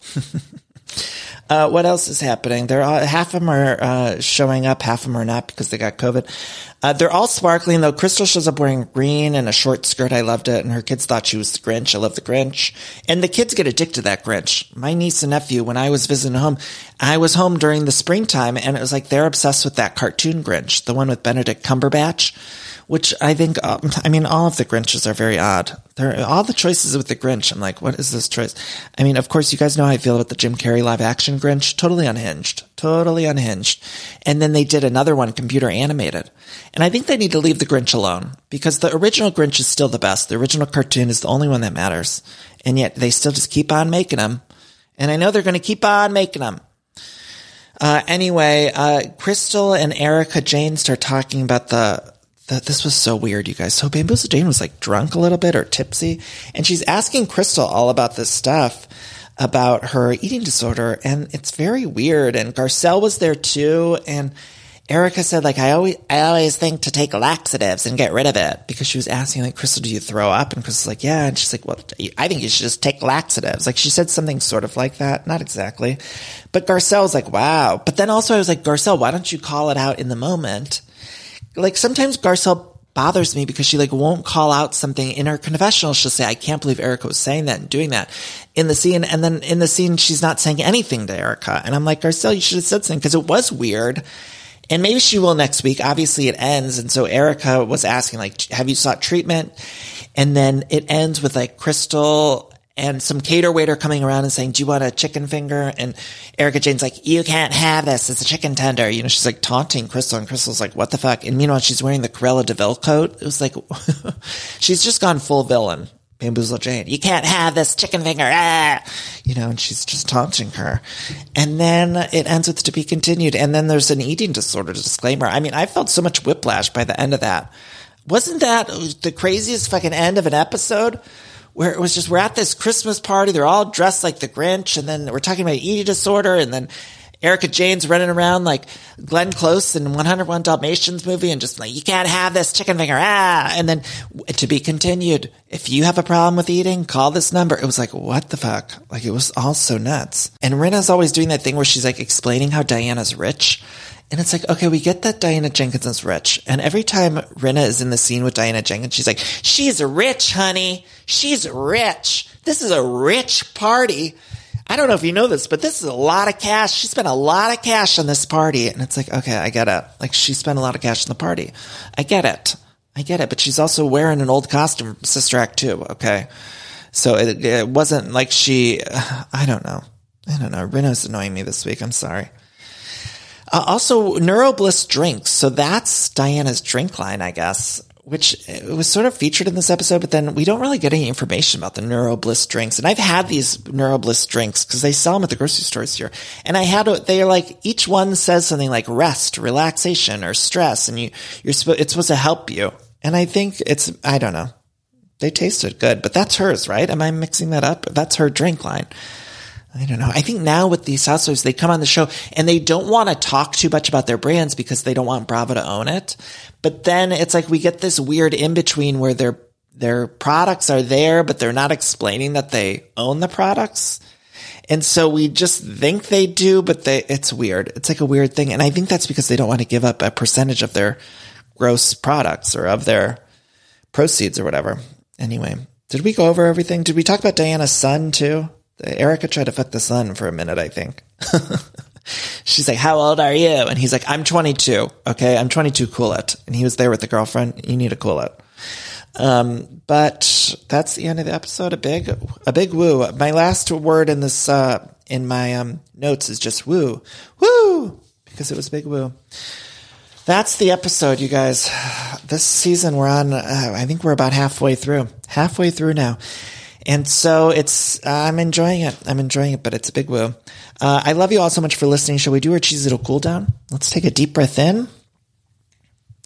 (laughs) Uh, what else is happening? They're all, half of them are uh, showing up, half of them are not because they got COVID. Uh, they're all sparkling though. Crystal shows up wearing green and a short skirt. I loved it, and her kids thought she was the Grinch. I love the Grinch, and the kids get addicted to that Grinch. My niece and nephew, when I was visiting home, I was home during the springtime, and it was like they're obsessed with that cartoon Grinch, the one with Benedict Cumberbatch which I think, um, I mean, all of the Grinches are very odd. There, are all the choices with the Grinch. I'm like, what is this choice? I mean, of course, you guys know how I feel about the Jim Carrey live action Grinch. Totally unhinged. Totally unhinged. And then they did another one, computer animated. And I think they need to leave the Grinch alone because the original Grinch is still the best. The original cartoon is the only one that matters. And yet they still just keep on making them. And I know they're going to keep on making them. Uh, anyway, uh, Crystal and Erika Jayne start talking about the that this was so weird, you guys. So Bamboozle Jane was like drunk a little bit or tipsy, and she's asking Crystal all about this stuff about her eating disorder, and it's very weird. And Garcelle was there too, and Erika said, like, I always, I always think to take laxatives and get rid of it because she was asking, like, Crystal, do you throw up? And Crystal's like, yeah. And she's like, well, I think you should just take laxatives. Like, she said something sort of like that. Not exactly. But Garcelle's like, wow. But then also I was like, Garcelle, why don't you call it out in the moment? Like sometimes Garcelle bothers me because she like won't call out something in her confessional. She'll say, I can't believe Erika was saying that and doing that in the scene. And then in the scene, she's not saying anything to Erika. And I'm like, Garcelle, you should have said something because it was weird. And maybe she will next week. Obviously it ends. And so Erika was asking like, have you sought treatment? And then it ends with like Crystal and some cater waiter coming around and saying, do you want a chicken finger? And Erika Jayne's like, you can't have this. It's a chicken tender. You know, she's like taunting Crystal and Crystal's like, what the fuck? And meanwhile, she's wearing the Cruella de Vil coat. It was like, (laughs) she's just gone full villain. Bamboozle Jane. You can't have this chicken finger. Ah! You know, and she's just taunting her. And then it ends with to be continued. And then there's an eating disorder disclaimer. I mean, I felt so much whiplash by the end of that. Wasn't that the craziest fucking end of an episode? Where it was just, we're at this Christmas party. They're all dressed like the Grinch. And then we're talking about eating disorder. And then Erika Jayne's running around like Glenn Close in 101 Dalmatians movie and just like, you can't have this chicken finger. Ah. And then to be continued. If you have a problem with eating, call this number. It was like, what the fuck? Like it was all so nuts. And Rinna's always doing that thing where she's like explaining how Diana's rich. And it's like, okay, we get that Diana Jenkins is rich. And every time Rinna is in the scene with Diana Jenkins, she's like, she's rich, honey. She's rich. This is a rich party. I don't know if you know this, but this is a lot of cash. She spent a lot of cash on this party. And it's like, okay, I get it. Like she spent a lot of cash on the party. I get it. I get it. But she's also wearing an old costume, Sister Act 2. Okay. So it, it wasn't like she, (sighs) I don't know. I don't know. Rinna's annoying me this week. I'm sorry. Uh, also, Neurobliss drinks. So that's Diana's drink line, I guess which was sort of featured in this episode, but then we don't really get any information about the Neurobliss drinks. And I've had these Neurobliss drinks because they sell them at the grocery stores here. And I had, they are like, each one says something like rest, relaxation, or stress. And you, you're supposed, it's supposed to help you. And I think it's, I don't know. They tasted good, but that's hers, right? Am I mixing that up? That's her drink line. I don't know. I think now with these housewives, they come on the show and they don't want to talk too much about their brands because they don't want Bravo to own it. But then it's like we get this weird in between where their their products are there, but they're not explaining that they own the products. And so we just think they do, but they, it's weird. It's like a weird thing. And I think that's because they don't want to give up a percentage of their gross products or of their proceeds or whatever. Anyway, did we go over everything? Did we talk about Diana's son too? Erika tried to fuck the son for a minute, I think. (laughs) She's like, how old are you? And he's like, I'm 22. Okay. I'm 22. Cool it. And he was there with the girlfriend. You need to cool it. Um, but that's the end of the episode. A big, a big woo. My last word in this, uh, in my, um, notes is just woo, woo, because it was big woo. That's the episode, you guys. This season we're on, uh, I think we're about halfway through, halfway through now. And so it's, uh, I'm enjoying it. I'm enjoying it, but it's a big woo. Uh, I love you all so much for listening. Shall we do our cheesy little cool down? Let's take a deep breath in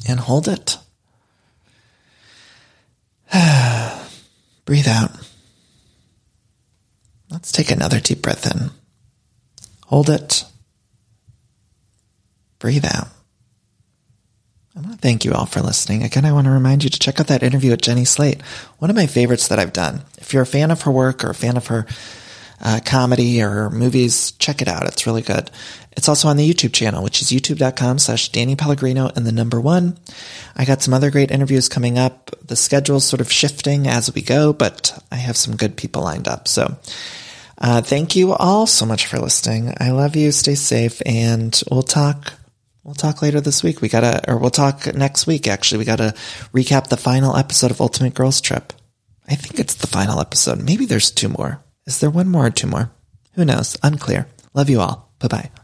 and hold it. (sighs) Breathe out. Let's take another deep breath in. Hold it. Breathe out. I want to thank you all for listening. Again, I want to remind you to check out that interview with Jenny Slate, one of my favorites that I've done. If you're a fan of her work or a fan of her uh, comedy or movies, check it out. It's really good. It's also on the YouTube channel, which is youtube.com slash Danny Pellegrino and the number one. I got some other great interviews coming up. The schedule's sort of shifting as we go, but I have some good people lined up. So, uh, thank you all so much for listening. I love you. Stay safe and we'll talk We'll talk later this week. We gotta, or we'll talk next week, actually. We gotta recap the final episode of Ultimate Girls Trip. I think it's the final episode. Maybe there's two more. Is there one more or two more? Who knows? Unclear. Love you all. Bye bye.